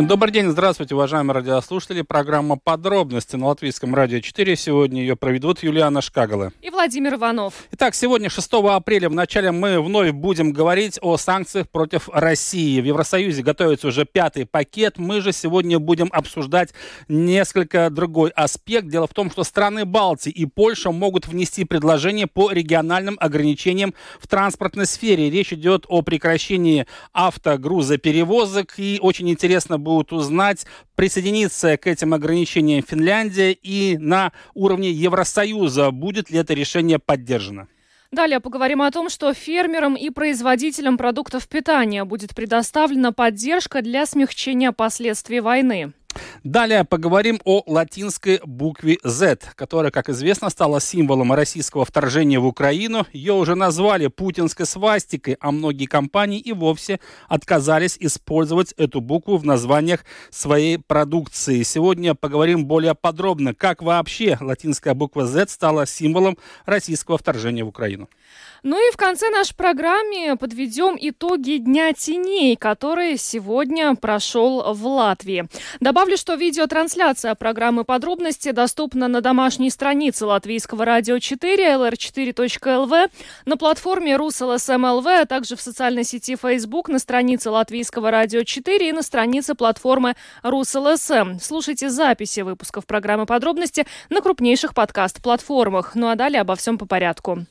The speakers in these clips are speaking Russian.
Добрый день, здравствуйте, уважаемые радиослушатели. Программа «Подробности» на Латвийском радио 4. Сегодня ее проведут Юлиана Шкагала. И Владимир Иванов. Итак, сегодня, 6 апреля, в начале мы вновь будем говорить о санкциях против России. В Евросоюзе готовится уже пятый пакет. Мы же сегодня будем обсуждать несколько другой аспект. Дело в том, что страны Балтии и Польша могут внести предложение по региональным ограничениям в транспортной сфере. Речь идет о прекращении автогрузоперевозок. И очень интересно будут узнать, присоединиться к этим ограничениям Финляндия и на уровне Евросоюза. Будет ли это решение поддержано? Далее поговорим о том, что фермерам и производителям продуктов питания будет предоставлена поддержка для смягчения последствий войны. Далее поговорим о латинской букве Z, которая, как известно, стала символом российского вторжения в Украину. Ее уже назвали путинской свастикой, а многие компании и вовсе отказались использовать эту букву в названиях своей продукции. Сегодня поговорим более подробно, как вообще латинская буква Z стала символом российского вторжения в Украину. Ну и в конце нашей программы подведем итоги Дня теней, который сегодня прошел в Латвии. Добавлю, что видеотрансляция программы «Подробности» доступна на домашней странице Латвийского радио 4, lr4.lv, на платформе РусЛСМЛВ, а также в социальной сети Facebook, на странице Латвийского радио 4 и на странице платформы РусЛСМ. Слушайте записи выпусков программы «Подробности» на крупнейших подкаст-платформах. Ну а далее обо всем по порядку.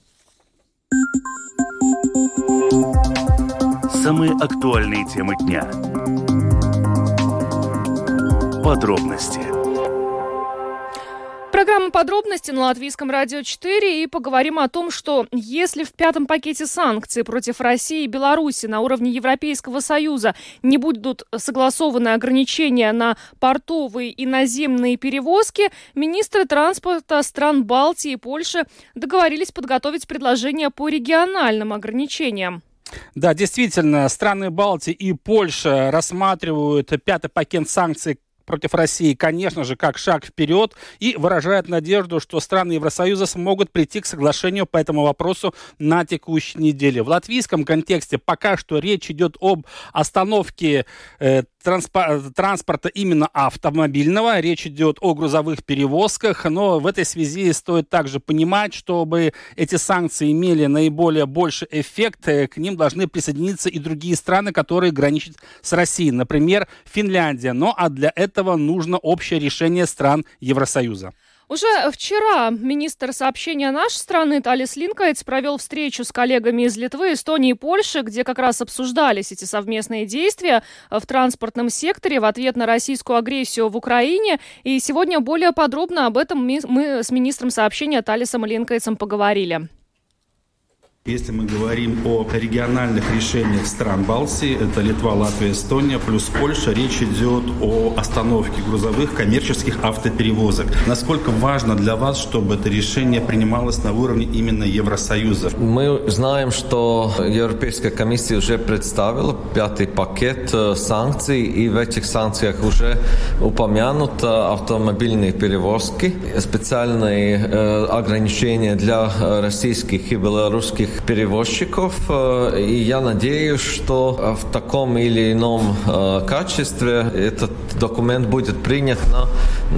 Самые актуальные темы дня. Подробности. Программа подробности на Латвийском радио 4 и поговорим о том, что если в пятом пакете санкций против России и Беларуси на уровне Европейского Союза не будут согласованы ограничения на портовые и наземные перевозки, министры транспорта стран Балтии и Польши договорились подготовить предложение по региональным ограничениям. Да, действительно, страны Балтии и Польша рассматривают пятый пакет санкций против России, конечно же, как шаг вперед и выражает надежду, что страны Евросоюза смогут прийти к соглашению по этому вопросу на текущей неделе. В латвийском контексте пока что речь идет об остановке э, транспорта именно автомобильного. Речь идет о грузовых перевозках, но в этой связи стоит также понимать, чтобы эти санкции имели наиболее больший эффект, э, к ним должны присоединиться и другие страны, которые граничат с Россией, например, Финляндия. Но а для этого нужно общее решение стран Евросоюза. Уже вчера министр сообщения нашей страны Талис Линкайтс провел встречу с коллегами из Литвы, Эстонии и Польши, где как раз обсуждались эти совместные действия в транспортном секторе в ответ на российскую агрессию в Украине. И сегодня более подробно об этом мы с министром сообщения Талисом Линкайтсом поговорили. Если мы говорим о региональных решениях стран Балтии, это Литва, Латвия, Эстония, плюс Польша, речь идет о остановке грузовых коммерческих автоперевозок. Насколько важно для вас, чтобы это решение принималось на уровне именно Евросоюза? Мы знаем, что Европейская комиссия уже представила пятый пакет э, санкций, и в этих санкциях уже упомянуты автомобильные перевозки, специальные э, ограничения для российских и белорусских перевозчиков. Э, и я надеюсь, что в таком или ином э, качестве этот документ будет принят на,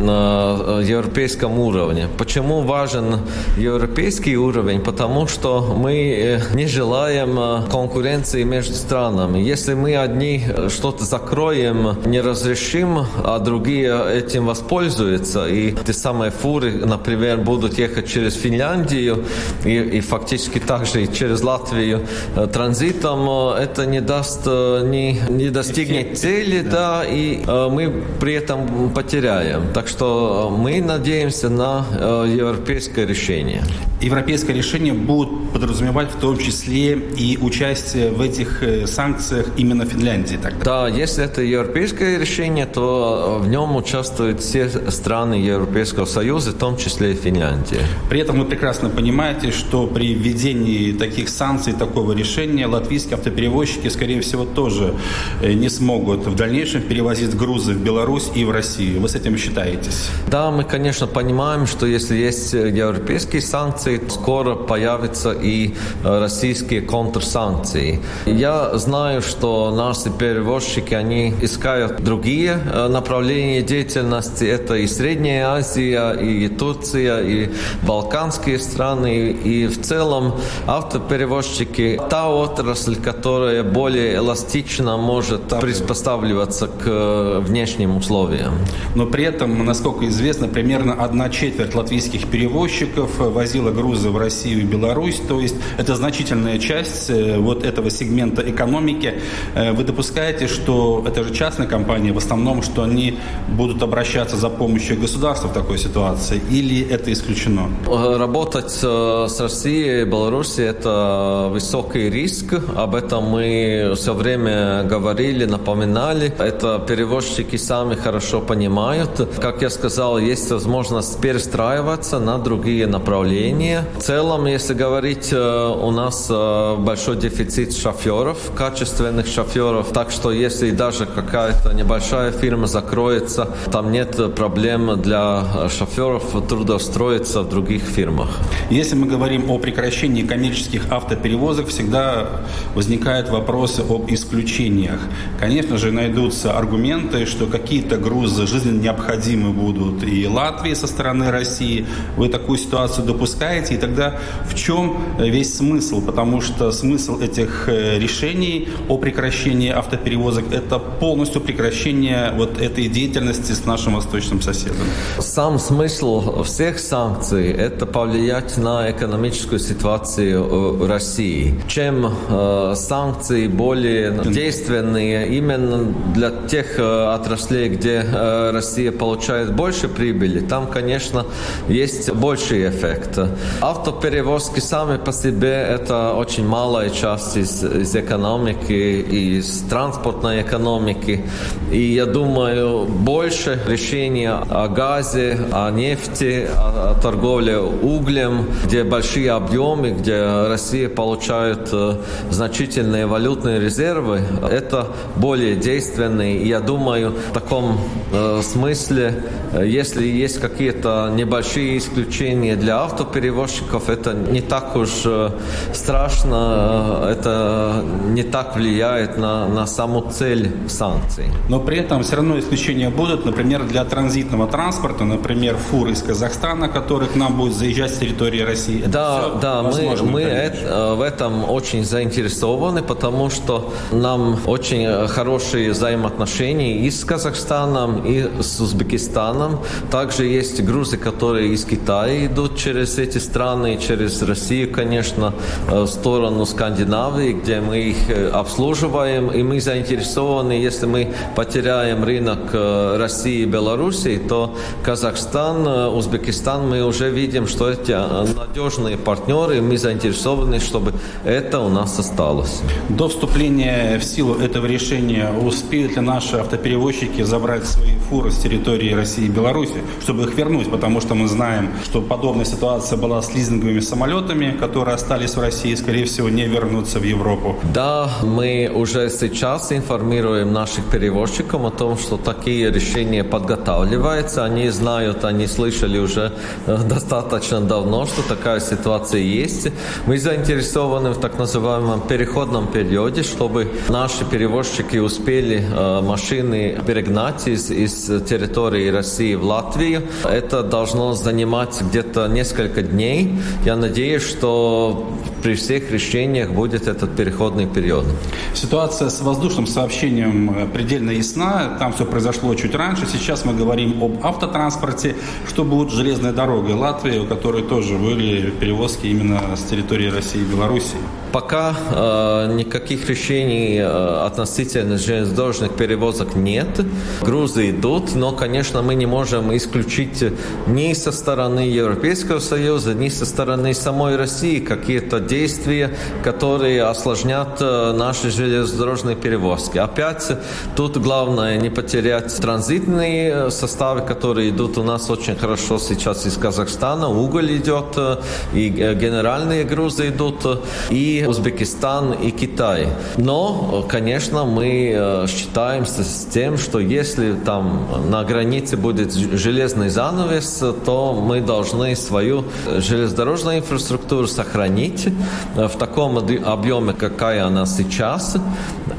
на европейском уровне. Почему важен европейский уровень? Потому что мы э, не желаем конкуренции между странами. Если мы одни что-то закроем, не разрешим, а другие этим воспользуются, и те самые фуры, например, будут ехать через Финляндию и, и фактически также через Латвию э, транзитом, э, это не даст, э, не, не достигнет цели, да, и мы при этом потеряем. Так что мы надеемся на европейское решение. Европейское решение будет подразумевать в том числе и участие в этих санкциях именно Финляндии тогда? Да, если это европейское решение, то в нем участвуют все страны Европейского Союза, в том числе и Финляндия. При этом вы прекрасно понимаете, что при введении таких санкций, такого решения латвийские автоперевозчики, скорее всего, тоже э, не смогут в дальнейшем перевозить грузы в Беларусь и в Россию. Вы с этим считаетесь? Да, мы, конечно, понимаем, что если есть европейские санкции, скоро появятся и российские контрсанкции. Я знаю, что наши перевозчики, они искают другие направления деятельности. Это и Средняя Азия, и Турция, и Балканские страны, и в целом автоперевозчики – та отрасль, которая более эластично может приспосабливаться к внешним условиям. Но при этом, насколько известно, примерно одна четверть латвийских перевозчиков возила грузы в Россию и Беларусь, то есть это значительная часть э, вот этого сегмента экономики. Э, вы допускаете, что это же частные компании в основном, что они будут обращаться за помощью государства в такой ситуации, или это исключено? Работать э, с Россией и Белоруссией – это высокий риск. Об этом мы все время говорили, напоминали. Это перевозчики сами хорошо понимают. Как я сказал, есть возможность перестраиваться на другие направления. В целом, если говорить, э, у нас э, большой дефицит шоферов, качественных шоферов. Так что если даже какая-то небольшая фирма закроется, там нет проблем для шоферов трудоустроиться в других фирмах. Если мы говорим о прекращении коммерческих автоперевозок, всегда возникают вопросы об исключениях. Конечно же, найдутся аргументы, что какие-то грузы жизненно необходимы будут и Латвии со стороны России. Вы такую ситуацию допускаете, и тогда в чем весь смысл? Потому что смысл этих э, решений о прекращении автоперевозок – это полностью прекращение вот этой деятельности с нашим восточным соседом. Сам смысл всех санкций – это повлиять на экономическую ситуацию России. Чем э, санкции более действенные именно для тех э, отраслей, где э, Россия получает больше прибыли, там, конечно, есть больший эффект. Автоперевозки сами по себе – это очень малая часть из, из экономики, из транспортной экономики. И я думаю, больше решения о газе, о нефти, о, о торговле углем, где большие объемы, где Россия получает э, значительные валютные резервы, это более действенный. Я думаю, в таком э, смысле, э, если есть какие-то небольшие исключения для автоперевозчиков, это не так уж страшно, это не так влияет на, на саму цель санкций. Но при этом все равно исключения будут, например, для транзитного транспорта, например, фур из Казахстана, который к нам будет заезжать с территории России. Это да, да, мы, мы это, в этом очень заинтересованы, потому что нам очень хорошие взаимоотношения и с Казахстаном, и с Узбекистаном. Также есть грузы, которые из Китая идут через эти страны, через Россию, конечно, в сторону Скандинавии, где мы их э, обслуживаем, и мы заинтересованы, если мы потеряем рынок э, России и Белоруссии, то Казахстан, э, Узбекистан, мы уже видим, что эти надежные партнеры, мы заинтересованы, чтобы это у нас осталось. До вступления в силу этого решения успеют ли наши автоперевозчики забрать свои фуры с территории России и Беларуси, чтобы их вернуть? Потому что мы знаем, что подобная ситуация была с лизинговыми самолетами, которые остались в России, скорее всего, не вернутся в Европу. Да, мы уже сейчас информируем наших перевозчиков о том, что такие решения подготавливаются. Они знают, они слышали уже э, достаточно давно, что такая ситуация есть. Мы заинтересованы в так называемом переходном периоде, чтобы наши перевозчики успели э, машины перегнать из, из территории России в Латвию. Это должно занимать где-то несколько дней. Я надеюсь, что при всех решениях будет этот переходный период. Ситуация с воздушным сообщением э, предельно ясна. Там все произошло чуть раньше. Сейчас мы говорим об автотранспорте. Что будет с железной дорогой Латвии, у которой тоже были перевозки именно с территории России и Белоруссии? Пока э, никаких решений э, относительно железнодорожных перевозок нет. Грузы идут, но, конечно, мы не можем исключить ни со стороны Европейского Союза, ни со стороны самой России какие-то действия, которые осложнят э, наши железнодорожные перевозки. Опять тут главное не потерять транзитные составы, которые идут у нас очень хорошо сейчас из Казахстана. Уголь идет, э, и генеральные грузы идут, и Узбекистан, и Китай. Но, конечно, мы считаемся с тем, что если там на границе будет железный занавес, то мы должны свою железнодорожную инфраструктуру сохранить в таком объеме, какая она сейчас,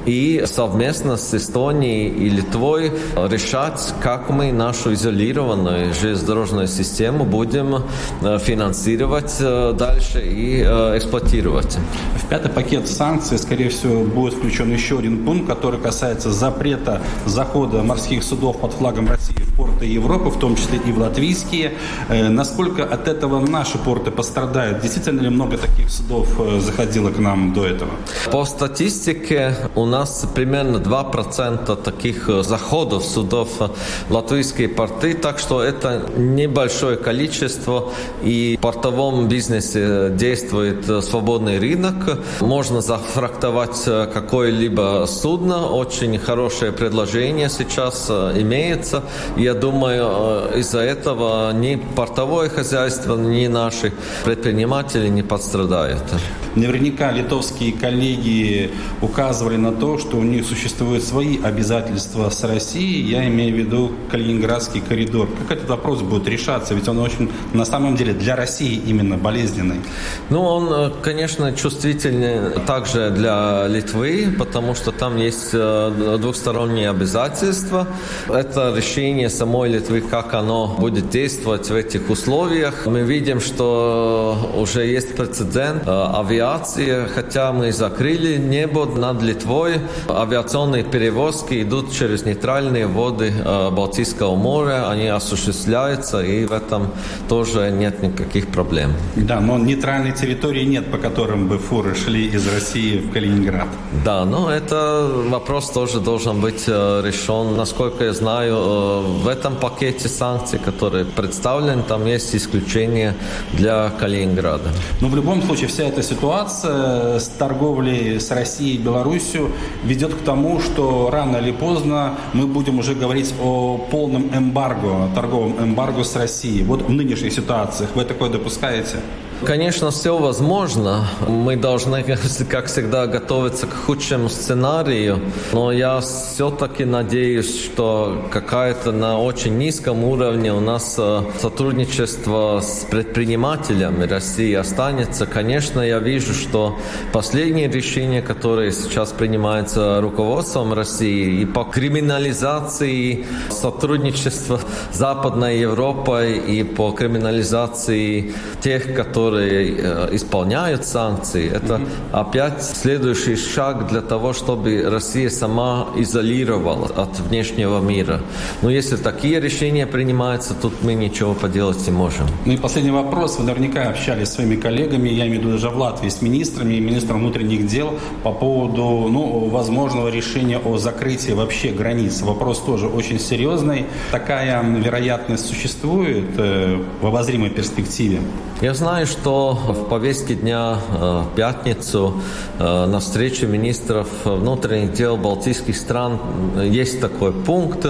и совместно с Эстонией и Литвой решать, как мы нашу изолированную железнодорожную систему будем э, финансировать э, дальше и э, эксплуатировать. В пятый пакет санкций, скорее всего, будет включен еще один пункт, который касается запрета захода морских судов под флагом России в порты Европы, в том числе и в латвийские. Насколько от этого наши порты пострадают? Действительно ли много таких судов заходило к нам до этого? По статистике у нас примерно 2% таких э, заходов судов латвийские порты, так что это небольшое количество, и в портовом бизнесе действует э, свободный рынок. Можно зафрактовать э, какое-либо судно, очень хорошее предложение сейчас имеется. Я думаю, из-за этого ни портовое хозяйство, ни наши предприниматели не пострадают. Наверняка литовские коллеги указывали на то, что у них существуют свои обязательства с Россией. Я имею в виду Калининградский коридор. Как этот вопрос будет решаться? Ведь он очень, на самом деле, для России именно болезненный. Ну, он, э, конечно, чувствительный также для Литвы, потому что там есть э, двухсторонние обязательства. Это решение самой Литвы, как оно будет действовать в этих условиях. Мы видим, что уже есть прецедент э, авиации хотя мы закрыли небо над Литвой, авиационные перевозки идут через нейтральные воды э, Балтийского моря, они осуществляются, и в этом тоже нет никаких проблем. Да, но нейтральной территории нет, по которым бы фуры шли из России в Калининград. Да, но это вопрос тоже должен быть э, решен. Насколько я знаю, э, в этом пакете санкций, который представлен, там есть исключение для Калининграда. Но в любом случае вся эта ситуация ситуация с торговлей с Россией и Беларусью ведет к тому, что рано или поздно мы будем уже говорить о полном эмбарго, торговом эмбарго с Россией. Вот в нынешних ситуациях вы такое допускаете? Конечно, все возможно. Мы должны, как всегда, готовиться к худшему сценарию. Но я все-таки надеюсь, что какая-то на очень низком уровне у нас э, сотрудничество с предпринимателями России останется. Конечно, я вижу, что последние решения, которые сейчас принимаются руководством России и по криминализации сотрудничества с Западной Европой и по криминализации тех, которые которые э, исполняют санкции, это mm-hmm. опять следующий шаг для того, чтобы Россия сама изолировала от внешнего мира. Но если такие решения принимаются, тут мы ничего поделать не можем. Ну и последний вопрос. Вы наверняка общались с своими коллегами, я имею в виду даже в Латвии, с министрами и министром внутренних дел по поводу ну, возможного решения о закрытии вообще границ. Вопрос тоже очень серьезный. Такая вероятность существует э, в обозримой перспективе? Я знаю, что что в повестке дня э, в пятницу э, на встрече министров внутренних дел Балтийских стран есть такой пункт.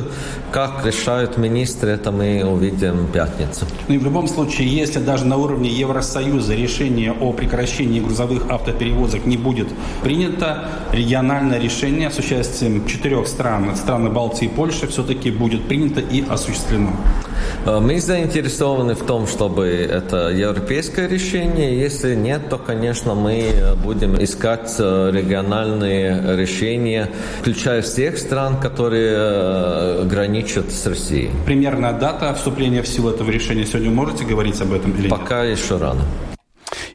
Как решают министры, это мы увидим в пятницу. Ну и в любом случае, если даже на уровне Евросоюза решение о прекращении грузовых автоперевозок не будет принято, региональное решение с участием четырех стран, страны Балтии и Польши, все-таки будет принято и осуществлено. Э, мы заинтересованы в том, чтобы это европейское решение. Если нет, то, конечно, мы будем искать э, региональные решения, включая всех стран, которые э, граничат с Россией. Примерная дата вступления в силу этого решения сегодня можете говорить об этом или Пока нет? еще рано.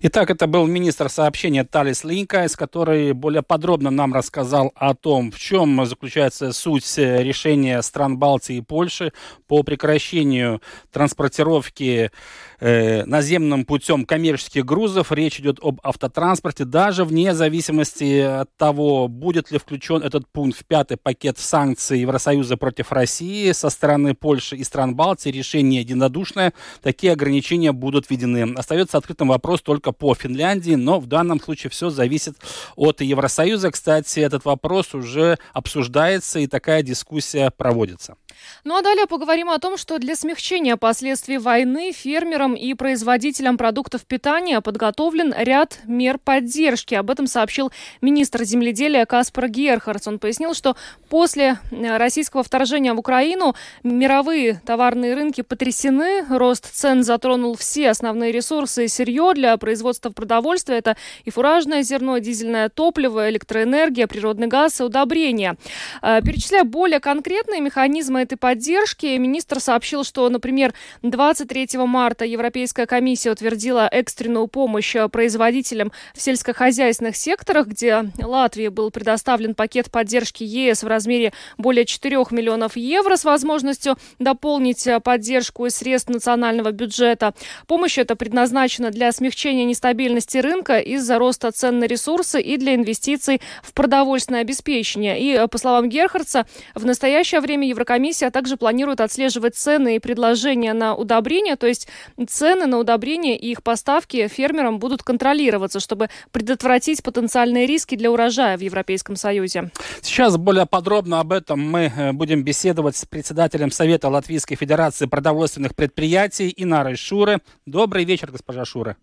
Итак, это был министр сообщения Талис Линкайс, который более подробно нам рассказал о том, в чем заключается суть решения стран Балтии и Польши по прекращению транспортировки э, наземным путем коммерческих грузов. Речь идет об автотранспорте, даже вне зависимости от того, будет ли включен этот пункт в пятый пакет санкций Евросоюза против России со стороны Польши и стран Балтии. Решение единодушное. Такие ограничения будут введены. Остается открытым вопрос только по Финляндии, но в данном случае все зависит от Евросоюза. Кстати, этот вопрос уже обсуждается и такая дискуссия проводится. Ну а далее поговорим о том, что для смягчения последствий войны фермерам и производителям продуктов питания подготовлен ряд мер поддержки. Об этом сообщил министр земледелия Каспар Герхардс. Он пояснил, что после э, российского вторжения в Украину мировые товарные рынки потрясены. Рост цен затронул все основные ресурсы и сырье для производства продовольствия. Это и фуражное зерно, дизельное топливо, электроэнергия, природный газ и удобрения. Э, перечисляя более конкретные механизмы этой поддержки. Министр сообщил, что, например, 23 марта Европейская комиссия утвердила экстренную помощь производителям в сельскохозяйственных секторах, где Латвии был предоставлен пакет поддержки ЕС в размере более 4 миллионов евро с возможностью дополнить поддержку из средств национального бюджета. Помощь эта предназначена для смягчения нестабильности рынка из-за роста цен на ресурсы и для инвестиций в продовольственное обеспечение. И, по словам Герхардса, в настоящее время Еврокомиссия комиссия также планирует отслеживать цены и предложения на удобрения, то есть цены на удобрения и их поставки фермерам будут контролироваться, чтобы предотвратить потенциальные риски для урожая в Европейском Союзе. Сейчас более подробно об этом мы э, будем беседовать с председателем Совета Латвийской Федерации продовольственных предприятий Инарой Шуры. Добрый вечер, госпожа Шура.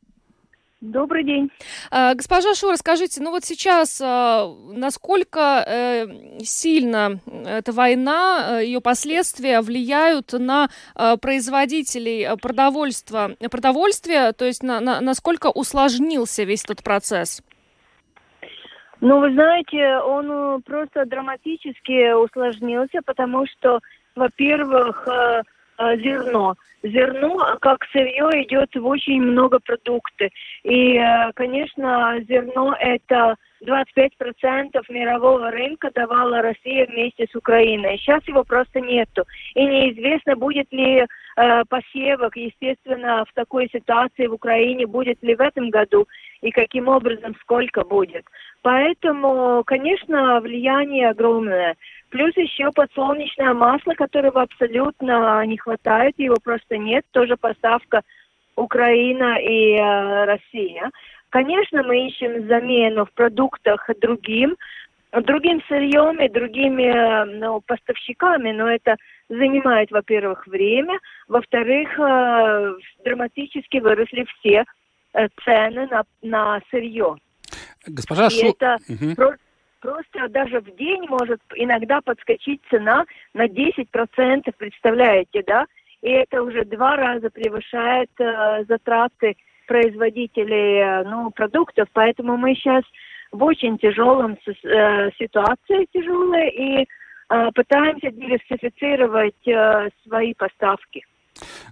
Добрый день. А, госпожа Шура, скажите, ну вот сейчас а, насколько э, сильно эта война, э, ее последствия влияют на а, производителей продовольствия, продовольствия, то есть на, на, насколько усложнился весь этот процесс? Ну, вы знаете, он э, просто драматически усложнился, потому что, во-первых, зерно – зерно как сырье идет в очень много продуктов. И, э, конечно, зерно это 25% мирового рынка давала Россия вместе с Украиной. Сейчас его просто нету. И неизвестно, будет ли э, посевок, естественно, в такой ситуации в Украине, будет ли в этом году и каким образом, сколько будет. Поэтому, конечно, влияние огромное. Плюс еще подсолнечное масло, которого абсолютно не хватает, его просто нет. Тоже поставка Украина и э, Россия. Конечно, мы ищем замену в продуктах другим, другим сырьем и другими э, ну, поставщиками, но это занимает, во-первых, время, во-вторых, э, драматически выросли все э, цены на, на сырье. Госпожа Шу... это угу. просто просто даже в день может иногда подскочить цена на 10%, представляете, да? И это уже два раза превышает э, затраты производителей э, ну, продуктов, поэтому мы сейчас в очень тяжелом э, ситуации тяжелой и э, пытаемся диверсифицировать э, свои поставки.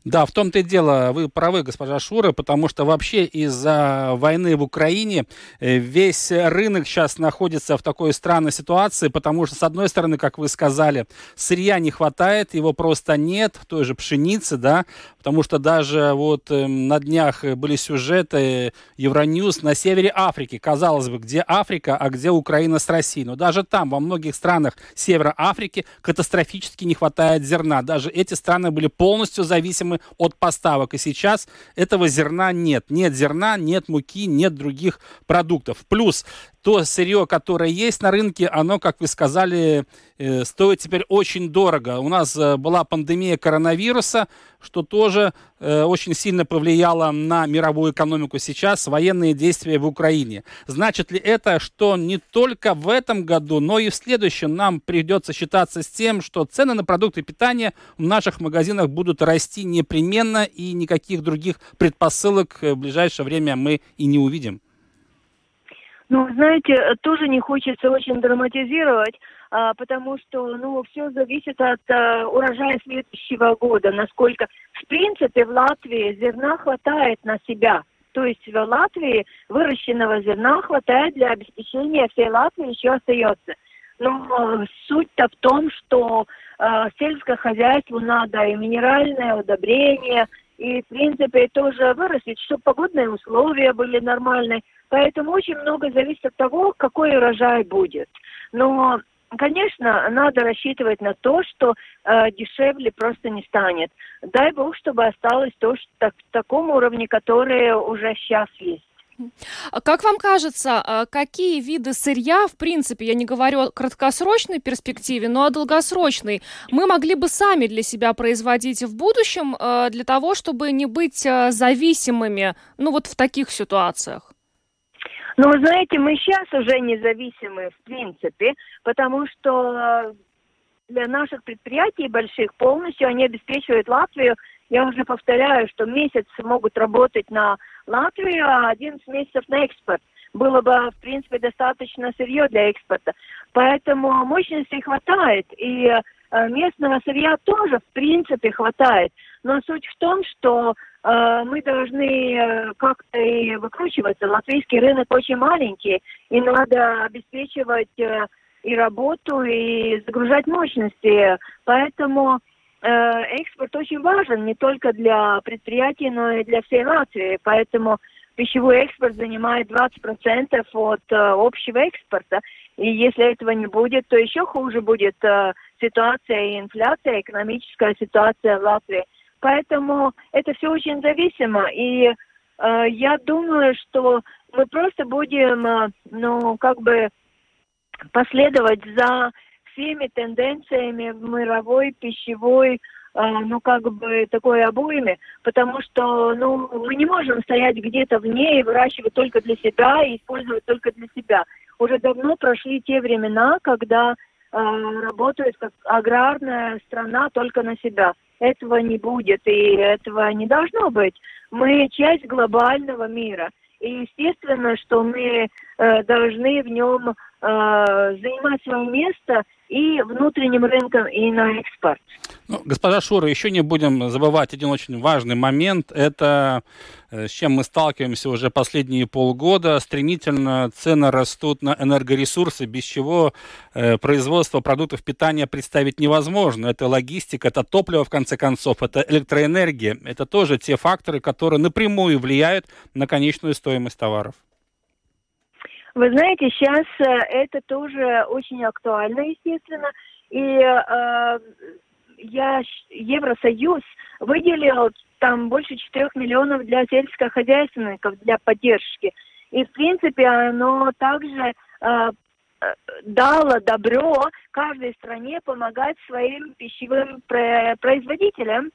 Да, в том-то и дело, вы правы, госпожа Шура, потому что вообще из-за войны в Украине э, весь рынок сейчас находится в такой странной ситуации, потому что, с одной стороны, как вы сказали, сырья не хватает, его просто нет, той же пшеницы, да, потому что даже вот э, на днях были сюжеты Евроньюз на севере Африки, казалось бы, где Африка, а где Украина с Россией, но даже там, во многих странах севера Африки катастрофически не хватает зерна, даже эти страны были полностью зависимы от поставок. И сейчас этого зерна нет. Нет зерна, нет муки, нет других продуктов. Плюс то сырье, которое есть на рынке, оно, как вы сказали, э, стоит теперь очень дорого. У нас э, была пандемия коронавируса, что тоже э, очень сильно повлияло на мировую экономику сейчас, военные действия в Украине. Значит ли это, что не только в этом году, но и в следующем нам придется считаться с тем, что цены на продукты питания в наших магазинах будут расти непременно и никаких других предпосылок в ближайшее время мы и не увидим? Ну, знаете, тоже не хочется очень драматизировать, а, потому что, ну, все зависит от а, урожая следующего года, насколько, в принципе, в Латвии зерна хватает на себя. То есть в Латвии выращенного зерна хватает для обеспечения всей Латвии, еще остается. Но суть-то в том, что э, сельское хозяйство надо и минеральное удобрение, и, в принципе, тоже вырастет, чтобы погодные условия были нормальные. Поэтому очень много зависит от того, какой урожай будет. Но Конечно, надо рассчитывать на то, что э, дешевле просто не станет. Дай бог, чтобы осталось то, что так, в таком уровне, который уже сейчас есть. А как вам кажется, а какие виды сырья, в принципе, я не говорю о краткосрочной перспективе, но о долгосрочной, мы могли бы сами для себя производить в будущем э, для того, чтобы не быть э, зависимыми, ну вот в таких ситуациях? Ну, вы знаете, мы сейчас уже независимы, в принципе, потому что для наших предприятий больших полностью они обеспечивают Латвию. Я уже повторяю, что месяц могут работать на Латвию, а 11 месяцев на экспорт. Было бы, в принципе, достаточно сырье для экспорта. Поэтому мощностей хватает. И местного сырья тоже, в принципе, хватает. Но суть в том, что Э, мы должны э, как-то и выкручиваться. Латвийский рынок очень маленький, и надо обеспечивать э, и работу, и загружать мощности. Поэтому экспорт очень важен не только для предприятий, но и для всей Латвии. Поэтому пищевой экспорт занимает 20% от общего экспорта. И если этого не будет, то еще хуже будет ситуация и инфляция, экономическая ситуация в Латвии. Поэтому это все очень зависимо. И э, я думаю, что мы просто будем, э, ну, как бы последовать за всеми тенденциями в мировой пищевой, э, ну, как бы такой обойме, потому что, ну, мы не можем стоять где-то в ней и выращивать только для себя и использовать только для себя. Уже давно прошли те времена, когда э, работает как аграрная страна только на себя этого не будет, и этого не должно быть. Мы часть глобального мира. И естественно, что мы э, должны в нем занимать свое место и внутренним рынком, и на экспорт. Ну, госпожа Шура, еще не будем забывать один очень важный момент. Это э, с чем мы сталкиваемся уже последние полгода. Стремительно цены растут на энергоресурсы, без чего э, производство продуктов питания представить невозможно. Это логистика, это топливо, в конце концов, это электроэнергия. Это тоже те факторы, которые напрямую влияют на конечную стоимость товаров. Вы знаете, сейчас э, это тоже очень актуально, естественно. И э, я, Евросоюз выделил там больше 4 миллионов для сельскохозяйственников, для поддержки. И, в принципе, оно также э, дало добро каждой стране помогать своим пищевым производителям,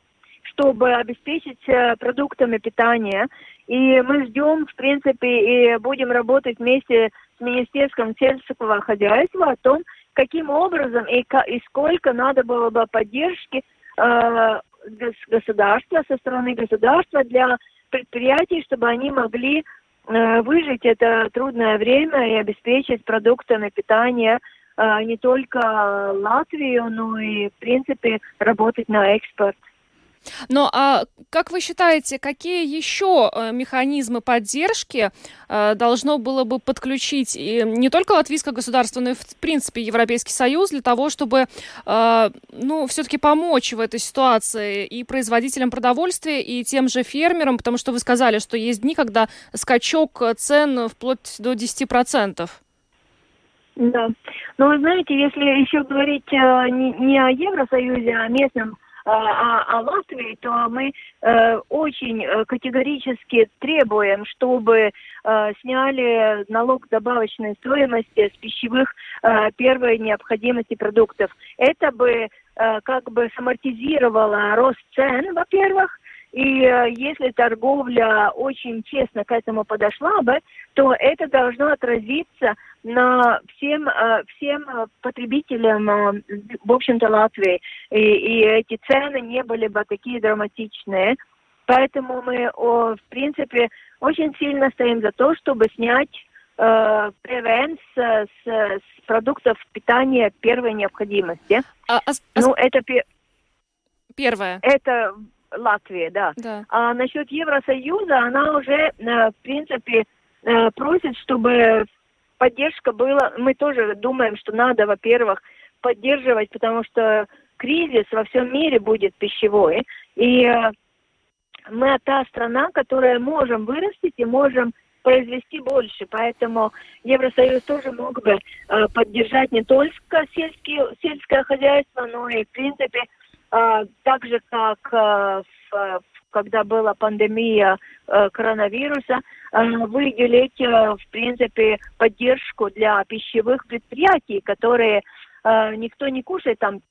чтобы обеспечить э, продуктами питания. И мы ждем, в принципе, и будем работать вместе с Министерством сельского хозяйства о том, каким образом и, и сколько надо было бы поддержки э, государства, со стороны государства для предприятий, чтобы они могли э, выжить это трудное время и обеспечить продуктами питания э, не только Латвию, но и, в принципе, работать на экспорт. Но а как вы считаете, какие еще э, механизмы поддержки э, должно было бы подключить не только латвийское государство, но и в принципе Европейский Союз для того, чтобы э, ну все-таки помочь в этой ситуации и производителям продовольствия, и тем же фермерам, потому что вы сказали, что есть дни, когда скачок цен вплоть до 10%. Да. Но вы знаете, если еще говорить не, не о Евросоюзе, а о местном а, а Латвии, то мы э, очень э, категорически требуем, чтобы э, сняли налог добавочной стоимости с пищевых э, первой необходимости продуктов. Это бы э, как бы самортизировало рост цен, во-первых, и э, если торговля очень честно к этому подошла бы, то это должно отразиться на всем, э, всем потребителям, э, в общем-то, Латвии. И, и эти цены не были бы такие драматичные. Поэтому мы, в принципе, очень сильно стоим за то, чтобы снять ПВН с, с, с продуктов питания первой необходимости. А, а, ну, это первое. Это Латвии, да. да. А насчет Евросоюза, она уже, э, в принципе, э, просит, чтобы поддержка была. Мы тоже думаем, что надо, во-первых, поддерживать, потому что кризис во всем мире будет пищевой. И э, мы та страна, которая можем вырастить и можем произвести больше. Поэтому Евросоюз тоже мог бы э, поддержать не только сельские, сельское хозяйство, но и, в принципе, так же, как э, в, когда была пандемия э, коронавируса, э, выделить, в принципе, поддержку для пищевых предприятий, которые никто не кушает там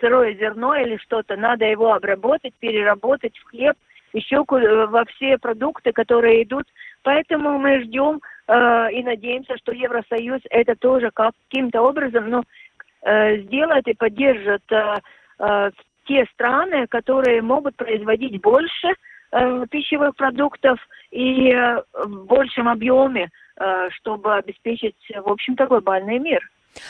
сырое зерно или что-то, надо его обработать, переработать в хлеб, еще во все продукты, которые идут. Поэтому мы ждем и надеемся, что Евросоюз это тоже каким-то образом ну, сделает и поддержит те страны, которые могут производить больше э, пищевых продуктов и э, в большем объеме, э, чтобы обеспечить, в общем-то, глобальный мир.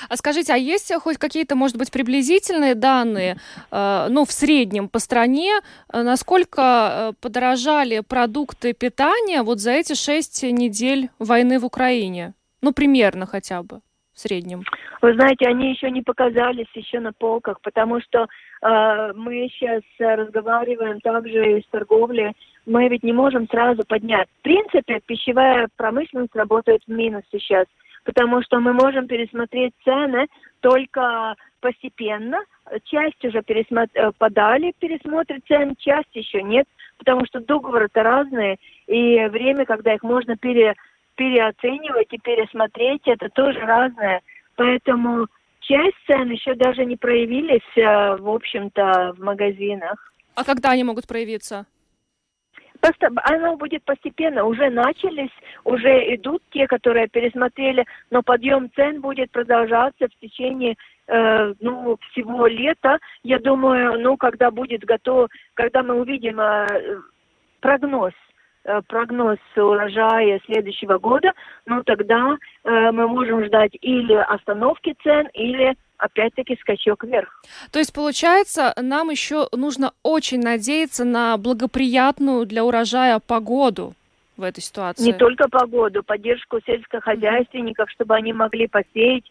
А скажите, а есть хоть какие-то, может быть, приблизительные данные, э, ну, в среднем по стране, э, насколько э, подорожали продукты питания вот за эти шесть недель войны в Украине? Ну, примерно хотя бы среднем. Вы знаете, они еще не показались еще на полках, потому что э, мы сейчас разговариваем также и с торговлей. Мы ведь не можем сразу поднять. В принципе, пищевая промышленность работает в минус сейчас потому что мы можем пересмотреть цены только постепенно. Часть уже пересмотр... Э, подали пересмотр цен, часть еще нет, потому что договоры-то разные, и время, когда их можно пере... переоценивать и пересмотреть, это тоже разное. Поэтому часть цен еще даже не проявились, э, в общем-то, в магазинах. А когда они могут проявиться? Просто оно будет постепенно, уже начались, уже идут те, которые пересмотрели, но подъем цен будет продолжаться в течение э, ну, всего лета. Я думаю, ну, когда будет готов, когда мы увидим э, прогноз, прогноз урожая следующего года, ну, тогда э, мы можем ждать или остановки цен, или опять-таки скачок вверх. То есть, получается, нам еще нужно очень надеяться на благоприятную для урожая погоду в этой ситуации. Не только погоду, поддержку сельскохозяйственников, mm-hmm. чтобы они могли посеять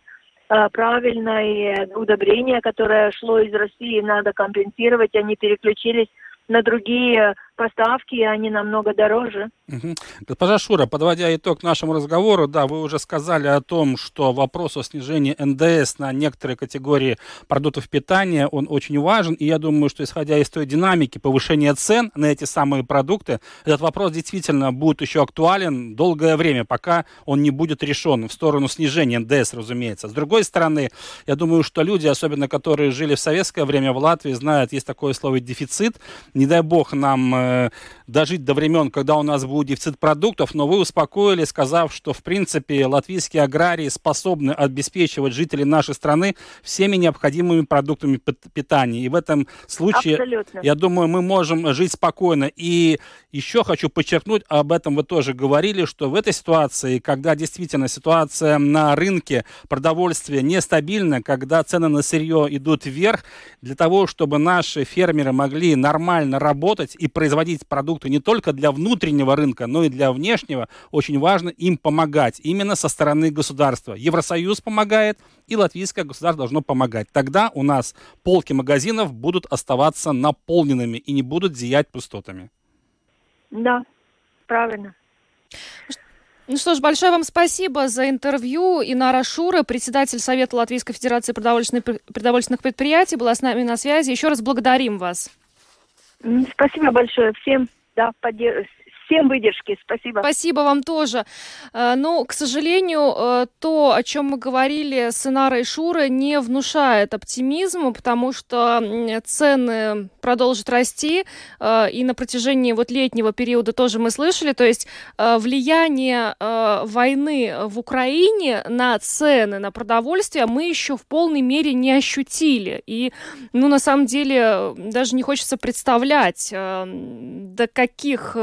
э, правильное удобрение, которое шло из России, надо компенсировать, они переключились на другие поставки, они намного дороже. Угу. Госпожа Шура, подводя итог нашему разговору, да, вы уже сказали о том, что вопрос о снижении НДС на некоторые категории продуктов питания, он очень важен, и я думаю, что исходя из той динамики повышения цен на эти самые продукты, этот вопрос действительно будет еще актуален долгое время, пока он не будет решен в сторону снижения НДС, разумеется. С другой стороны, я думаю, что люди, особенно которые жили в советское время в Латвии, знают, есть такое слово дефицит. Не дай бог нам э, дожить до времен, когда у нас будет дефицит продуктов, но вы успокоили, сказав, что, в принципе, латвийские аграрии способны обеспечивать жителей нашей страны всеми необходимыми продуктами питания. И в этом случае, Абсолютно. я думаю, мы можем жить спокойно. И еще хочу подчеркнуть, об этом вы тоже говорили, что в этой ситуации, когда действительно ситуация на рынке продовольствия нестабильна, когда цены на сырье идут вверх, для того, чтобы наши фермеры могли нормально работать и производить производить продукты не только для внутреннего рынка, но и для внешнего, очень важно им помогать именно со стороны государства. Евросоюз помогает, и латвийское государство должно помогать. Тогда у нас полки магазинов будут оставаться наполненными и не будут зиять пустотами. Да, правильно. Ну что ж, большое вам спасибо за интервью. Инара Шура, председатель Совета Латвийской Федерации продовольственных, продовольственных предприятий, была с нами на связи. Еще раз благодарим вас. Спасибо большое всем. Да, поддерж... Всем выдержки, спасибо. Спасибо вам тоже. Э, ну, к сожалению, э, то, о чем мы говорили с Инарой Шурой, не внушает оптимизма, потому что цены продолжат расти, э, и на протяжении вот летнего периода тоже мы слышали, то есть влияние войны в Украине на цены, на продовольствие мы еще в полной мере не ощутили. И, ну, на самом деле, даже не хочется представлять, до каких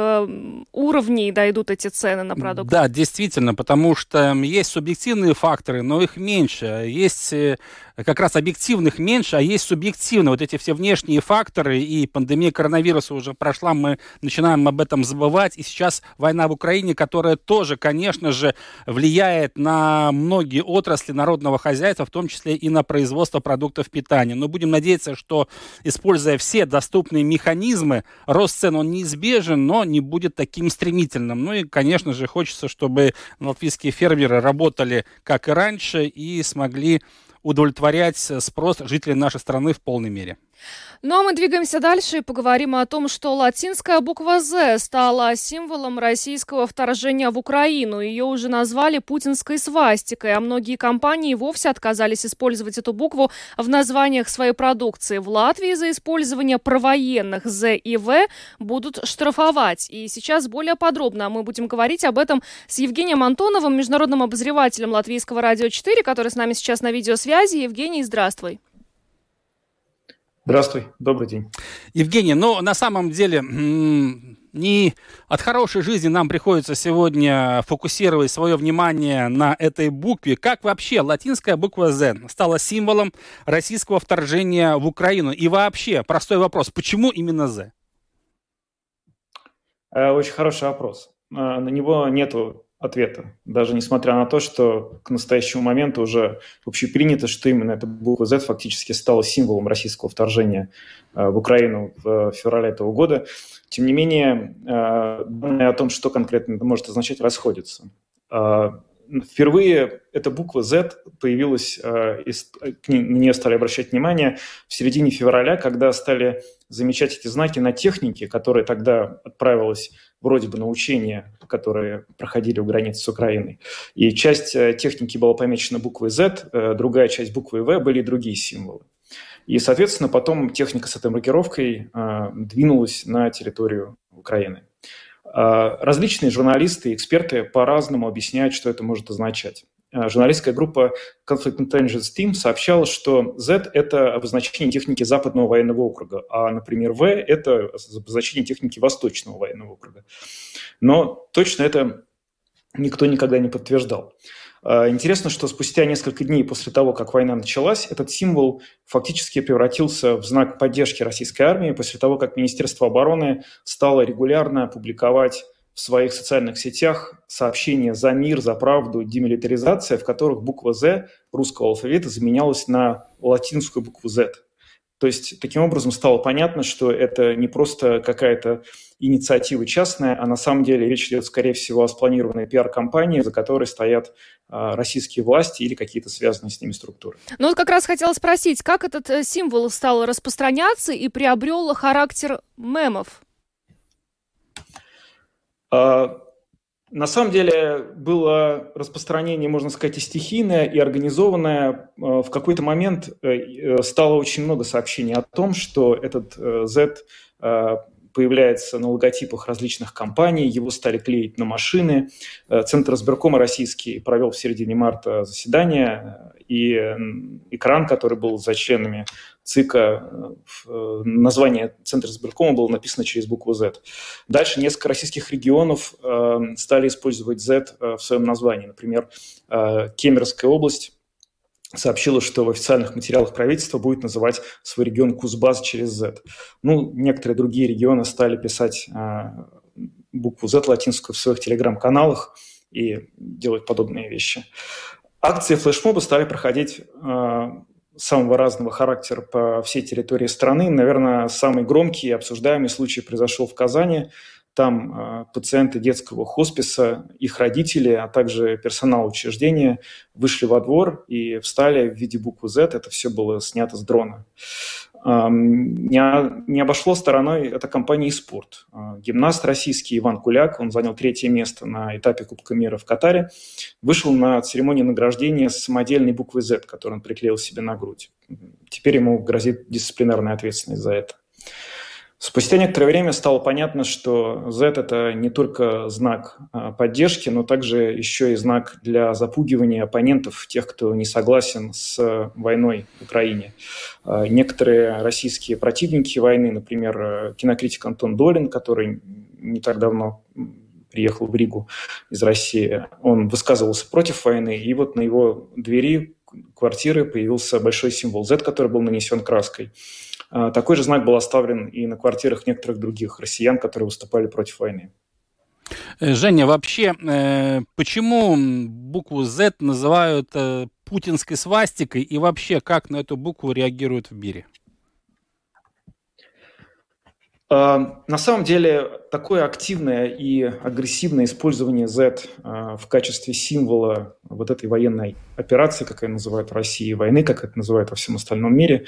уровней дойдут эти цены на продукты? Да, действительно, потому что есть субъективные факторы, но их меньше. Есть э, как раз объективных меньше, а есть субъективные. Вот эти все внешние факторы, и пандемия коронавируса уже прошла, мы начинаем об этом забывать. И сейчас война в Украине, которая тоже, конечно же, влияет на многие отрасли народного хозяйства, в том числе и на производство продуктов питания. Но будем надеяться, что, используя все доступные механизмы, рост цен, он неизбежен, но не будет таким стремительным. Ну и, конечно же, хочется, чтобы латвийские фермеры работали, как и раньше, и смогли удовлетворять спрос жителей нашей страны в полной мере. Ну а мы двигаемся дальше и поговорим о том, что латинская буква «З» стала символом российского вторжения в Украину. Ее уже назвали путинской свастикой, а многие компании вовсе отказались использовать эту букву в названиях своей продукции. В Латвии за использование провоенных «З» и «В» будут штрафовать. И сейчас более подробно мы будем говорить об этом с Евгением Антоновым, международным обозревателем Латвийского радио 4, который с нами сейчас на видеосвязи. Евгений, здравствуй. Здравствуй, добрый день. Евгений, ну на самом деле не от хорошей жизни нам приходится сегодня фокусировать свое внимание на этой букве. Как вообще латинская буква «З» стала символом российского вторжения в Украину? И вообще, простой вопрос, почему именно «З»? Э, очень хороший вопрос. Э, на него нету ответа. Даже несмотря на то, что к настоящему моменту уже общепринято, что именно эта буква Z фактически стала символом российского вторжения э, в Украину в феврале этого года. Тем не менее, э, данные о том, что конкретно это может означать, расходятся. Э, впервые эта буква Z появилась, к ней, на нее стали обращать внимание в середине февраля, когда стали замечать эти знаки на технике, которая тогда отправилась вроде бы на учения, которые проходили у границы с Украиной. И часть э, техники была помечена буквой Z, э, другая часть буквой V были другие символы. И, соответственно, потом техника с этой маркировкой э, двинулась на территорию Украины. Различные журналисты и эксперты по-разному объясняют, что это может означать. Э, журналистская группа Conflict Intelligence Team сообщала, что Z – это обозначение техники Западного военного округа, а, например, V – это обозначение техники Восточного военного округа. Но точно это никто никогда не подтверждал. Э, интересно, что спустя несколько дней после того, как война началась, этот символ фактически превратился в знак поддержки российской армии после того, как Министерство обороны стало регулярно публиковать в своих социальных сетях сообщения «За мир», «За правду», «Демилитаризация», в которых буква «З» русского алфавита заменялась на латинскую букву «З». То есть таким образом стало понятно, что это не просто какая-то инициатива частная, а на самом деле речь идет, скорее всего, о спланированной пиар-компании, за которой стоят а, российские власти или какие-то связанные с ними структуры. Ну вот как раз хотела спросить, как этот э, символ стал распространяться и приобрел характер мемов? А, на самом деле было распространение, можно сказать, и стихийное, и организованное. А, в какой-то момент э, э, стало очень много сообщений о том, что этот э, Z появляется на логотипах различных компаний, его стали клеить на машины. Центр избиркома российский провел в середине марта заседание, и экран, который был за членами ЦИКа, э, название Центра избиркома было написано через букву Z. Дальше несколько российских регионов э, стали использовать Z э, в своем названии. Например, Кемеровская область сообщила, что в официальных материалах правительства будет называть свой регион Кузбасс через Z. Ну, некоторые другие регионы стали писать букву Z латинскую в своих телеграм-каналах и делать подобные вещи. Акции флешмоба стали проходить самого разного характера по всей территории страны. Наверное, самый громкий и обсуждаемый случай произошел в Казани. Там э, пациенты детского хосписа, их родители, а также персонал учреждения вышли во двор и встали в виде буквы Z. Это все было снято с дрона. Не, не обошло стороной эта компания «Спорт». А, гимнаст российский Иван Куляк, он занял третье место на этапе Кубка мира в Катаре, вышел на церемонию награждения с самодельной буквой Z, которую он приклеил себе на грудь. Теперь ему грозит дисциплинарная ответственность за это. Спустя некоторое время стало понятно, что Z – это не только знак а, поддержки, но также еще и знак для запугивания оппонентов, тех, кто не согласен с войной в Украине. А, некоторые российские противники войны, например, кинокритик Антон Долин, который не так давно приехал в Ригу из России, он высказывался против войны, и вот на его двери квартиры появился большой символ Z, который был нанесен краской. Такой же знак был оставлен и на квартирах некоторых других россиян, которые выступали против войны. Э, Женя, вообще, э, почему букву Z называют э, путинской свастикой и вообще как на эту букву реагируют в мире? На самом деле, такое активное и агрессивное использование Z в качестве символа вот этой военной операции, как ее называют в России, войны, как это называют во всем остальном мире,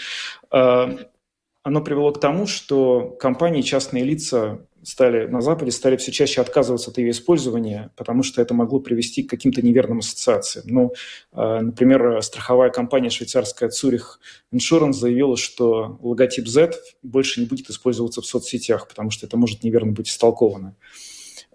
оно привело к тому, что компании, частные лица стали на Западе стали все чаще отказываться от ее использования, потому что это могло привести к каким-то неверным ассоциациям. Ну, э, например, страховая компания швейцарская Zurich Insurance заявила, что логотип Z больше не будет использоваться в соцсетях, потому что это может неверно быть истолковано.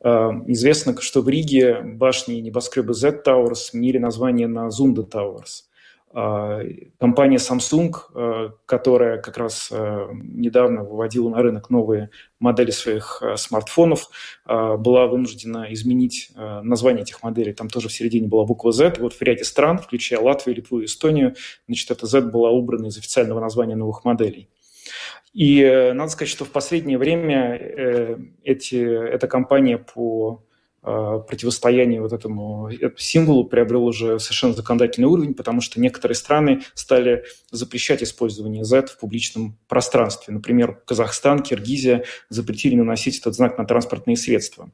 Э, известно, что в Риге башни небоскребы Z Towers сменили название на Zunda Towers – компания Samsung, а, которая как раз а, недавно выводила на рынок новые модели своих смартфонов, была вынуждена изменить название этих моделей. Там тоже в середине была буква Z. Вот в ряде стран, включая Латвию, Литву и Эстонию, значит, эта Z была убрана из официального названия новых моделей. И э, надо сказать, что в последнее время э, эти, эта компания по противостояние вот этому символу приобрел уже совершенно законодательный уровень, потому что некоторые страны стали запрещать использование Z в публичном пространстве. Например, Казахстан, Киргизия запретили наносить этот знак на транспортные средства.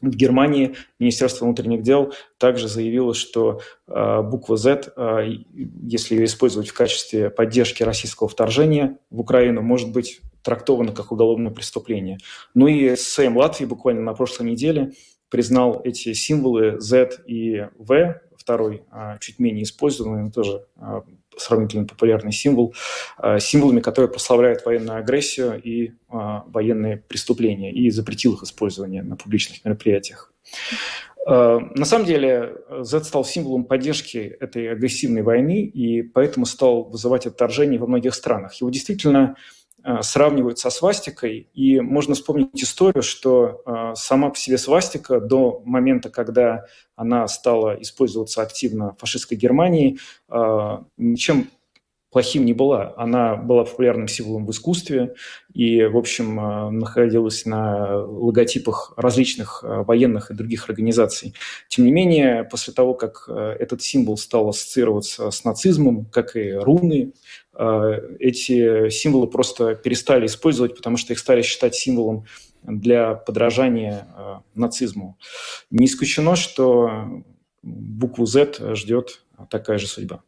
В Германии Министерство внутренних дел также заявило, что э, буква Z, э, если ее использовать в качестве поддержки российского вторжения в Украину, может быть трактовано как уголовное преступление. Ну и Сейм Латвии буквально на прошлой неделе признал эти символы Z и V, второй а, чуть менее используемый, но тоже а, сравнительно популярный символ, а, символами, которые прославляют военную агрессию и военные преступления, и запретил их использование на публичных мероприятиях. На самом деле Z стал символом поддержки этой агрессивной войны и поэтому стал вызывать отторжение во многих странах. Его действительно сравнивают со свастикой, и можно вспомнить историю, что э, сама по себе свастика до момента, когда она стала использоваться активно в фашистской Германии, э, ничем плохим не была. Она была популярным символом в искусстве и, в общем, находилась на логотипах различных военных и других организаций. Тем не менее, после того, как этот символ стал ассоциироваться с нацизмом, как и руны, Э, эти символы просто перестали использовать, потому что их стали считать символом для подражания э, нацизму. Не исключено, что букву Z ждет такая же судьба.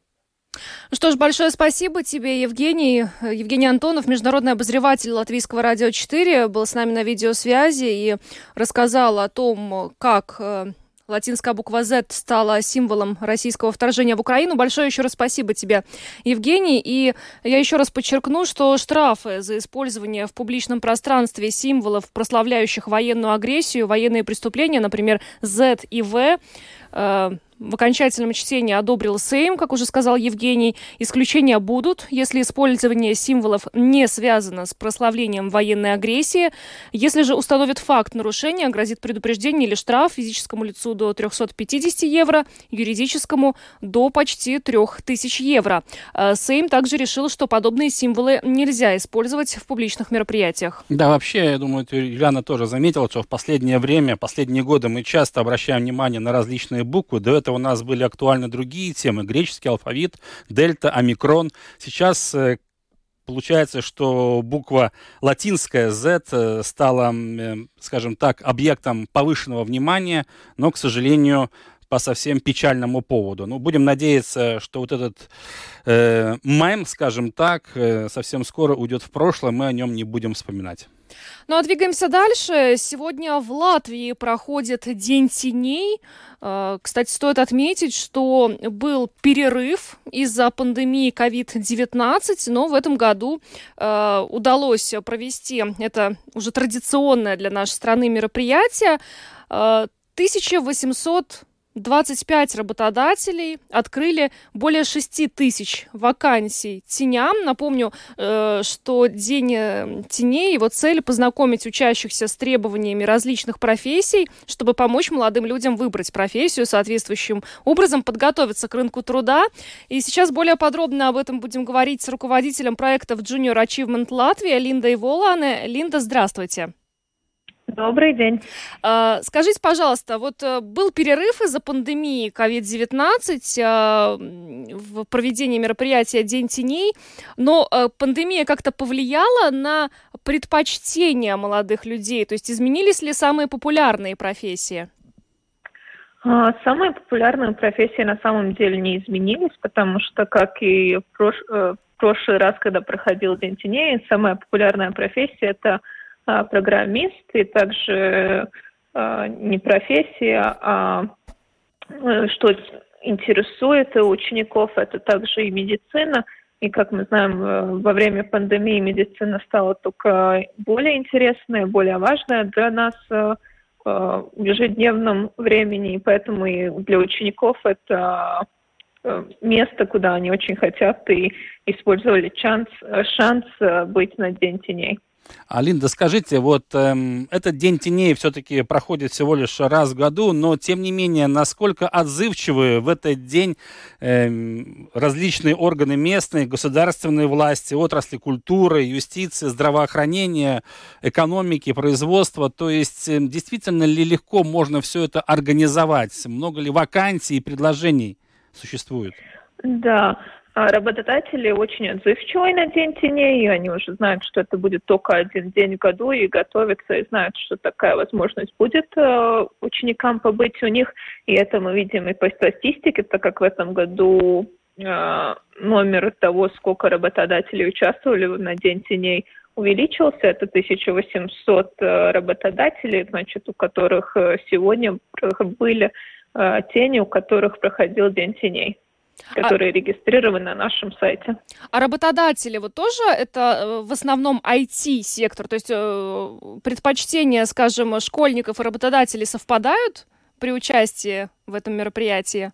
Ну что ж, большое спасибо тебе, Евгений. Евгений Антонов, международный обозреватель Латвийского радио 4, был с нами на видеосвязи и рассказал о том, как э, Латинская буква Z стала символом российского вторжения в Украину. Большое еще раз спасибо тебе, Евгений. И я еще раз подчеркну, что штрафы за использование в публичном пространстве символов, прославляющих военную агрессию, военные преступления, например, Z и э, в окончательном чтении одобрил Сейм, как уже сказал Евгений. Исключения будут, если использование символов не связано с прославлением военной агрессии. Если же установит факт нарушения, грозит предупреждение или штраф физическому лицу до 350 евро, юридическому до почти 3000 евро. А Сейм также решил, что подобные символы нельзя использовать в публичных мероприятиях. Да, вообще, я думаю, Юлиана тоже заметила, что в последнее время, последние годы мы часто обращаем внимание на различные буквы. До этого у нас были актуальны другие темы. Греческий алфавит, дельта, омикрон. Сейчас э, Получается, что буква латинская Z э, стала, э, скажем так, объектом повышенного внимания, но, к сожалению, по совсем печальному поводу. Ну, будем надеяться, что вот этот э, мем, скажем так, э, совсем скоро уйдет в прошлое, мы о нем не будем вспоминать. Ну а двигаемся дальше. Сегодня в Латвии проходит День теней. А, кстати, стоит отметить, что был перерыв из-за пандемии COVID-19, но в этом году а, удалось провести это уже традиционное для нашей страны мероприятие. 1800 а, 25 работодателей открыли более 6 тысяч вакансий теням. Напомню, э, что День э, теней, его цель познакомить учащихся с требованиями различных профессий, чтобы помочь молодым людям выбрать профессию соответствующим образом, подготовиться к рынку труда. И сейчас более подробно об этом будем говорить с руководителем проектов Junior Achievement Латвия Линдой Волане. Линда, здравствуйте. Добрый день. А, скажите, пожалуйста, вот э, был перерыв из-за пандемии COVID-19 а, в проведении мероприятия День теней, но э, пандемия как-то повлияла на предпочтения молодых людей, то есть изменились ли самые популярные профессии? А, самые популярные профессии на самом деле не изменились, потому что, как и в, прош... Э, прошлый раз, когда проходил День теней, самая популярная профессия – это программист, и также а, не профессия, а э, что интересует учеников, это также и медицина. И, как мы знаем, э, во время пандемии медицина стала только более интересной, более важной для нас э, в ежедневном времени, и поэтому и для учеников это место, куда они очень хотят и использовали шанс, шанс быть на День теней. А, Линда, скажите, вот эм, этот День теней все-таки проходит всего лишь раз в году, но тем не менее, насколько отзывчивы в этот день эм, различные органы местной, государственной власти, отрасли культуры, юстиции, здравоохранения, экономики, производства, то есть эм, действительно ли легко можно все это организовать? Много ли вакансий и предложений существует? Да, работодатели очень отзывчивые на День теней, и они уже знают, что это будет только один день в году, и готовятся, и знают, что такая возможность будет э, ученикам побыть у них. И это мы видим и по статистике, так как в этом году э, номер того, сколько работодателей участвовали на День теней, увеличился. Это 1800 э, работодателей, значит, у которых сегодня были тени, у которых проходил День теней. А которые а... регистрированы на нашем сайте. А работодатели вот тоже это э, в основном IT-сектор, то есть э, предпочтения, скажем, школьников и работодателей совпадают при участии в этом мероприятии?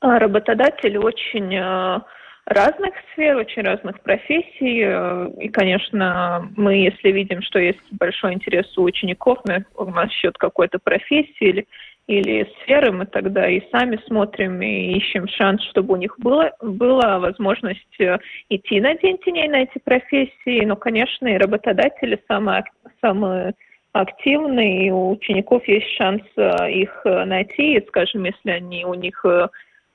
А работодатели очень э, разных сфер, очень разных профессий. И, конечно, мы, если видим, что есть большой интерес у учеников насчет какой-то профессии или или сферы, мы тогда и сами смотрим и ищем шанс, чтобы у них было, была возможность э, идти на День теней на эти профессии. Но, конечно, и работодатели самые, самые активные, и у учеников есть шанс э, их э, найти. И, скажем, если они, у них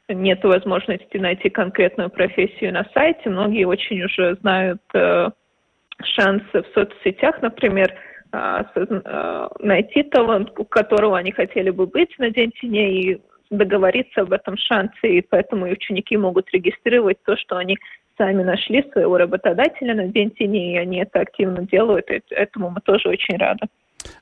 нет возможности найти конкретную профессию на сайте, многие очень уже знают шансы в соцсетях, например, найти талант, у которого они хотели бы быть на День теней и договориться об этом шансе, и поэтому и ученики могут регистрировать то, что они сами нашли своего работодателя на День теней, и они это активно делают, и этому мы тоже очень рады.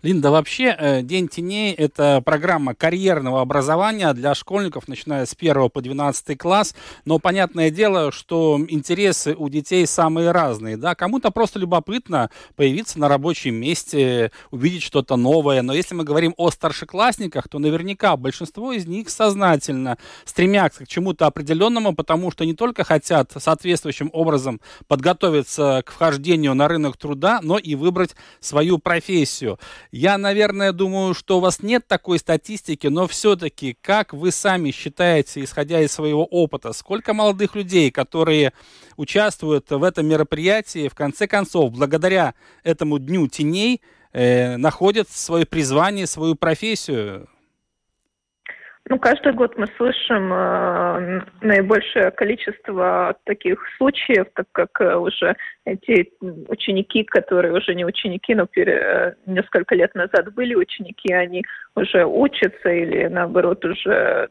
Линда, вообще э, День теней – это программа карьерного образования для школьников, начиная с 1 по 12 класс. Но понятное дело, что интересы у детей самые разные. Да? Кому-то просто любопытно появиться на рабочем месте, увидеть что-то новое. Но если мы говорим о старшеклассниках, то наверняка большинство из них сознательно стремятся к чему-то определенному, потому что не только хотят соответствующим образом подготовиться к вхождению на рынок труда, но и выбрать свою профессию. Я, наверное, думаю, что у вас нет такой статистики, но все-таки, как вы сами считаете, исходя из своего опыта, сколько молодых людей, которые участвуют в этом мероприятии, в конце концов, благодаря этому Дню теней, э, находят свое призвание, свою профессию? Ну, каждый год мы слышим э, наибольшее количество таких случаев, так как э, уже эти ученики, которые уже не ученики, но пере, э, несколько лет назад были ученики, они уже учатся или, наоборот, уже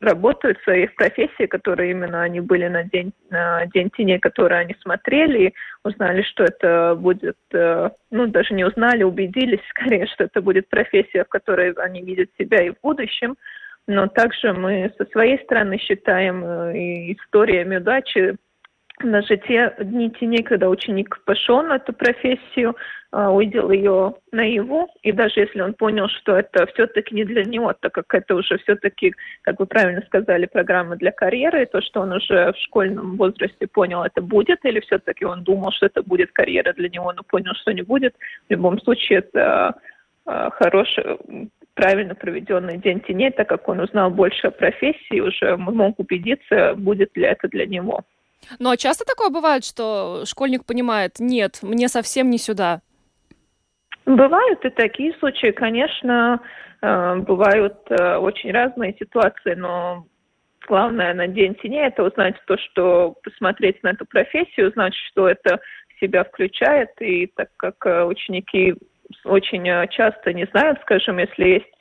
работают в своих профессиях, которые именно они были на день, на день теней, которые они смотрели, узнали, что это будет, э, ну, даже не узнали, убедились скорее, что это будет профессия, в которой они видят себя и в будущем но также мы со своей стороны считаем э, историями удачи. Даже те дни теней, когда ученик пошел на эту профессию, а, увидел ее наяву, и даже если он понял, что это все-таки не для него, так как это уже все-таки, как вы правильно сказали, программа для карьеры, и то, что он уже в школьном возрасте понял, это будет, или все-таки он думал, что это будет карьера для него, но понял, что не будет, в любом случае это а, хороший, правильно проведенный день теней, так как он узнал больше о профессии, уже мог убедиться, будет ли это для него. Ну а часто такое бывает, что школьник понимает, нет, мне совсем не сюда? Бывают и такие случаи, конечно, э, бывают э, очень разные ситуации, но главное на день теней это узнать то, что посмотреть на эту профессию, узнать, что это в себя включает, и так как э, ученики очень часто не знают, скажем, если есть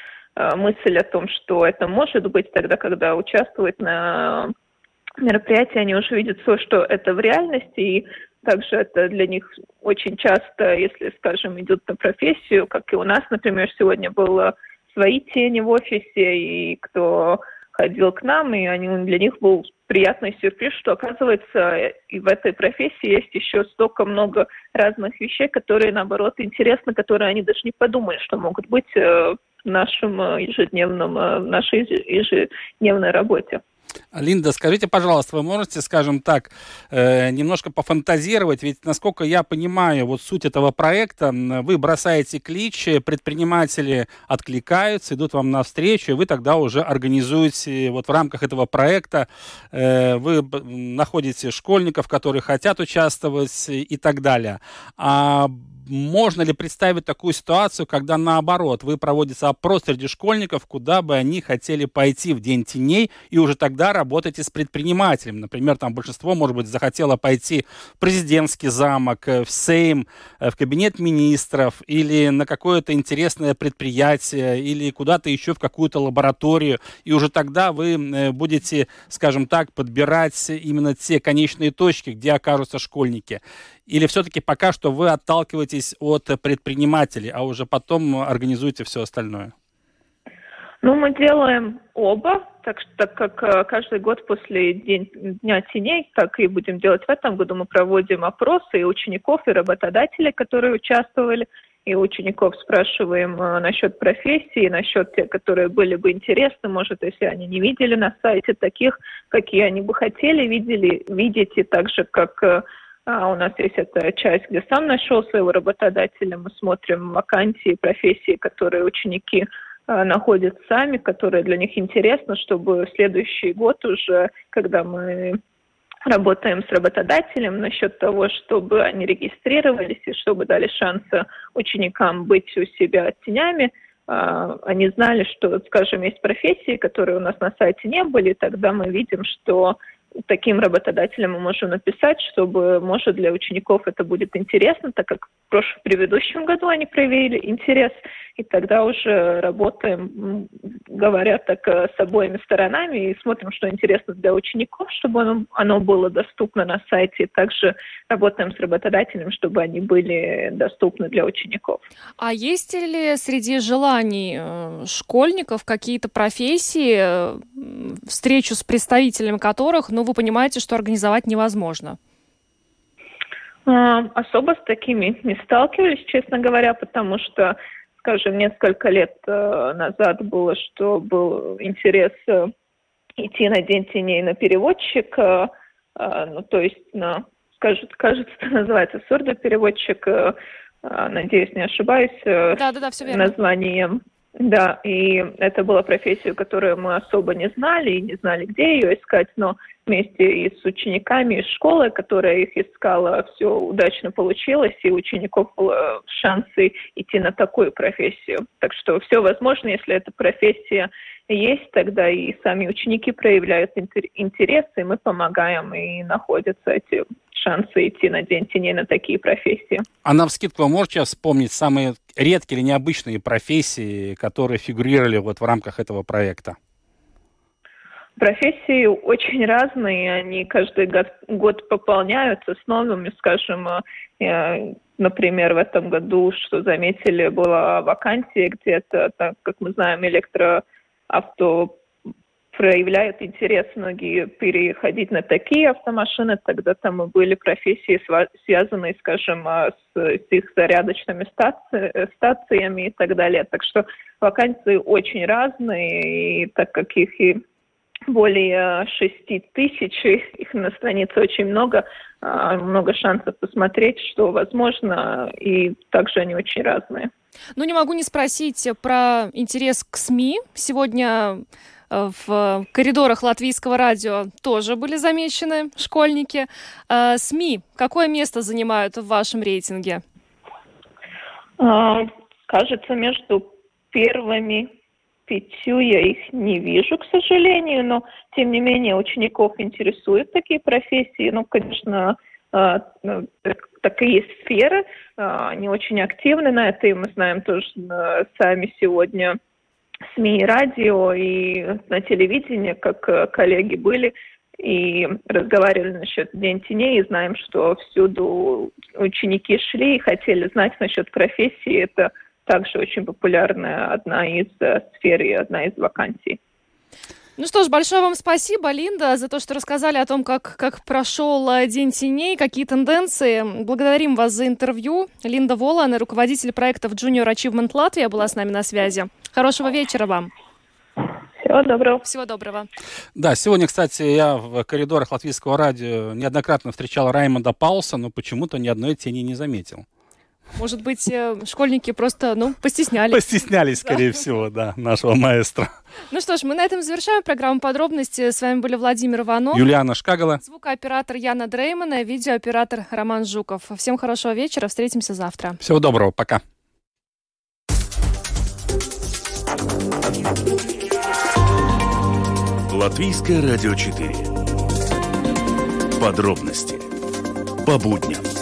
мысль о том, что это может быть тогда, когда участвует на мероприятии, они уже видят все, что это в реальности, и также это для них очень часто, если, скажем, идут на профессию, как и у нас, например, сегодня было свои тени в офисе, и кто ходил к нам, и они, для них был приятный сюрприз, что, оказывается, и в этой профессии есть еще столько много разных вещей, которые, наоборот, интересны, которые они даже не подумали, что могут быть э, в нашем э, ежедневном, э, в нашей ежедневной работе. Линда, скажите, пожалуйста, вы можете, скажем так, э, немножко пофантазировать? Ведь, насколько я понимаю, вот суть этого проекта, вы бросаете клич, предприниматели откликаются, идут вам навстречу, и вы тогда уже организуете вот в рамках этого проекта, э, вы находите школьников, которые хотят участвовать и так далее. А можно ли представить такую ситуацию, когда наоборот, вы проводите опрос среди школьников, куда бы они хотели пойти в День теней, и уже тогда работаете с предпринимателем. Например, там большинство, может быть, захотело пойти в президентский замок, э, в Сейм, э, в кабинет министров, или на какое-то интересное предприятие, или куда-то еще в какую-то лабораторию, и уже тогда вы э, будете, скажем так, подбирать именно те конечные точки, где окажутся школьники. Или все-таки пока что вы отталкиваетесь от предпринимателей, а уже потом организуете все остальное? Ну, мы делаем оба, так, так как э, каждый год после день, Дня теней, так и будем делать в этом году, мы проводим опросы и учеников, и работодателей, которые участвовали, и учеников спрашиваем э, насчет профессии, насчет тех, которые были бы интересны, может, если они не видели на сайте таких, какие они бы хотели видели, видеть, и так же, как э, а у нас есть эта часть, где сам нашел своего работодателя. Мы смотрим вакансии, профессии, которые ученики находят сами, которые для них интересны, чтобы следующий год уже, когда мы работаем с работодателем насчет того, чтобы они регистрировались и чтобы дали шанс ученикам быть у себя тенями, а, они знали, что, скажем, есть профессии, которые у нас на сайте не были, тогда мы видим, что таким работодателям мы можем написать, чтобы, может, для учеников это будет интересно, так как в, прошлом, в предыдущем году они проявили интерес, и тогда уже работаем, говоря так, э, с обоими сторонами и смотрим, что интересно для учеников, чтобы оно, оно было доступно на сайте, также работаем с работодателем, чтобы они были доступны для учеников. А есть ли среди желаний э, школьников какие-то профессии, э, встречу с представителями которых, ну, вы понимаете, что организовать невозможно? А, особо с такими не сталкивались, честно говоря, потому что, скажем, несколько лет э, назад было, что был интерес э, идти на День теней на переводчика, э, ну, то есть на, скажет, кажется, это называется сурдопереводчик, надеюсь, не ошибаюсь, да, да, да, все верно. названием. Да, и это была профессия, которую мы особо не знали и не знали, где ее искать, но вместе и с учениками из школы, которая их искала, все удачно получилось, и у учеников было шансы идти на такую профессию. Так что все возможно, если эта профессия есть, тогда и сами ученики проявляют интерес, и мы помогаем, и находятся эти шансы идти на День теней на такие профессии. А на вскидку вы можете вспомнить самые редкие или необычные профессии, которые фигурировали вот в рамках этого проекта? Профессии очень разные, они каждый год, пополняются с новыми, скажем, э, например, в этом году, что заметили, была вакансия где-то, так как мы знаем, электроавто проявляют интерес многие переходить на такие автомашины, тогда там и были профессии, связанные, скажем, а, с, с их зарядочными стаци, стациями и так далее. Так что вакансии очень разные, и так как их и более шести тысяч, их на странице очень много, а, много шансов посмотреть, что возможно, и также они очень разные. Ну, не могу не спросить про интерес к СМИ. Сегодня э, в коридорах латвийского радио тоже были замечены школьники. Э, СМИ какое место занимают в вашем рейтинге? А, кажется, между первыми пятью я их не вижу, к сожалению, но тем не менее учеников интересуют такие профессии. Ну, конечно, а, ну, такие сферы, а, они очень активны на это, и мы знаем тоже сами сегодня СМИ и радио, и на телевидении, как коллеги были, и разговаривали насчет День теней, и знаем, что всюду ученики шли и хотели знать насчет профессии. Это также очень популярная одна из э, сфер и одна из вакансий. Ну что ж, большое вам спасибо, Линда, за то, что рассказали о том, как, как прошел э, День теней, какие тенденции. Благодарим вас за интервью. Линда Волан, руководитель проектов Junior Achievement Латвия, была с нами на связи. Хорошего вечера вам. Всего доброго. Всего доброго. Да, сегодня, кстати, я в коридорах латвийского радио неоднократно встречал Раймонда Пауса, но почему-то ни одной тени не заметил. Может быть, э, школьники просто, ну, постеснялись. Постеснялись, скорее да. всего, да, нашего маэстро. Ну что ж, мы на этом завершаем программу подробности. С вами были Владимир Иванов. Юлиана Шкагала. Звукооператор Яна Дреймана, видеооператор Роман Жуков. Всем хорошего вечера, встретимся завтра. Всего доброго, пока. Латвийское радио 4. Подробности по будням.